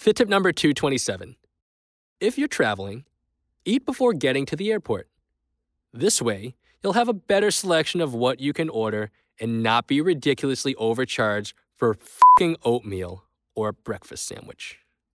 Fit tip number 227. If you're traveling, eat before getting to the airport. This way, you'll have a better selection of what you can order and not be ridiculously overcharged for fing oatmeal or a breakfast sandwich.